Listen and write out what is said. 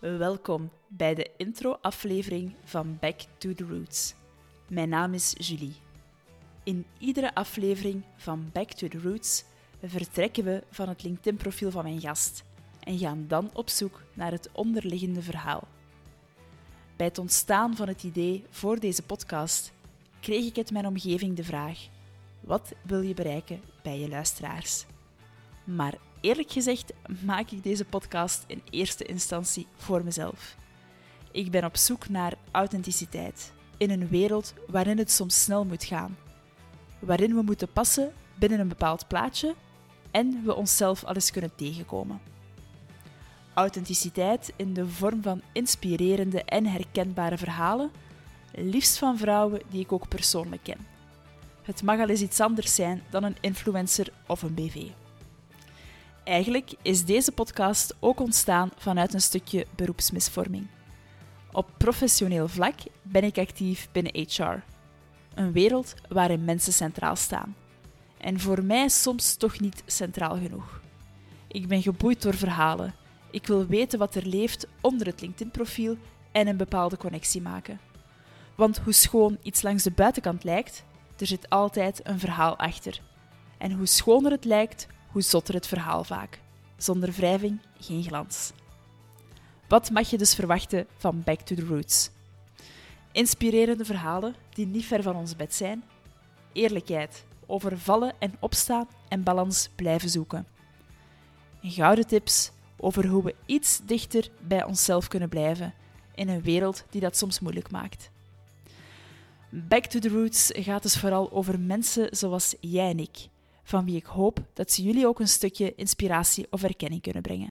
Welkom bij de intro-aflevering van Back to the Roots. Mijn naam is Julie. In iedere aflevering van Back to the Roots vertrekken we van het LinkedIn-profiel van mijn gast en gaan dan op zoek naar het onderliggende verhaal. Bij het ontstaan van het idee voor deze podcast kreeg ik uit mijn omgeving de vraag: wat wil je bereiken bij je luisteraars? Maar eerlijk gezegd maak ik deze podcast in eerste instantie voor mezelf. Ik ben op zoek naar authenticiteit in een wereld waarin het soms snel moet gaan, waarin we moeten passen binnen een bepaald plaatje en we onszelf alles kunnen tegenkomen. Authenticiteit in de vorm van inspirerende en herkenbare verhalen, liefst van vrouwen die ik ook persoonlijk ken. Het mag al eens iets anders zijn dan een influencer of een BV. Eigenlijk is deze podcast ook ontstaan vanuit een stukje beroepsmisvorming. Op professioneel vlak ben ik actief binnen HR, een wereld waarin mensen centraal staan. En voor mij soms toch niet centraal genoeg. Ik ben geboeid door verhalen. Ik wil weten wat er leeft onder het LinkedIn-profiel en een bepaalde connectie maken. Want hoe schoon iets langs de buitenkant lijkt, er zit altijd een verhaal achter. En hoe schoner het lijkt, hoe zotter het verhaal vaak. Zonder wrijving geen glans. Wat mag je dus verwachten van Back to the Roots? Inspirerende verhalen die niet ver van ons bed zijn. Eerlijkheid over vallen en opstaan en balans blijven zoeken. Gouden tips over hoe we iets dichter bij onszelf kunnen blijven in een wereld die dat soms moeilijk maakt. Back to the Roots gaat dus vooral over mensen zoals jij en ik, van wie ik hoop dat ze jullie ook een stukje inspiratie of erkenning kunnen brengen.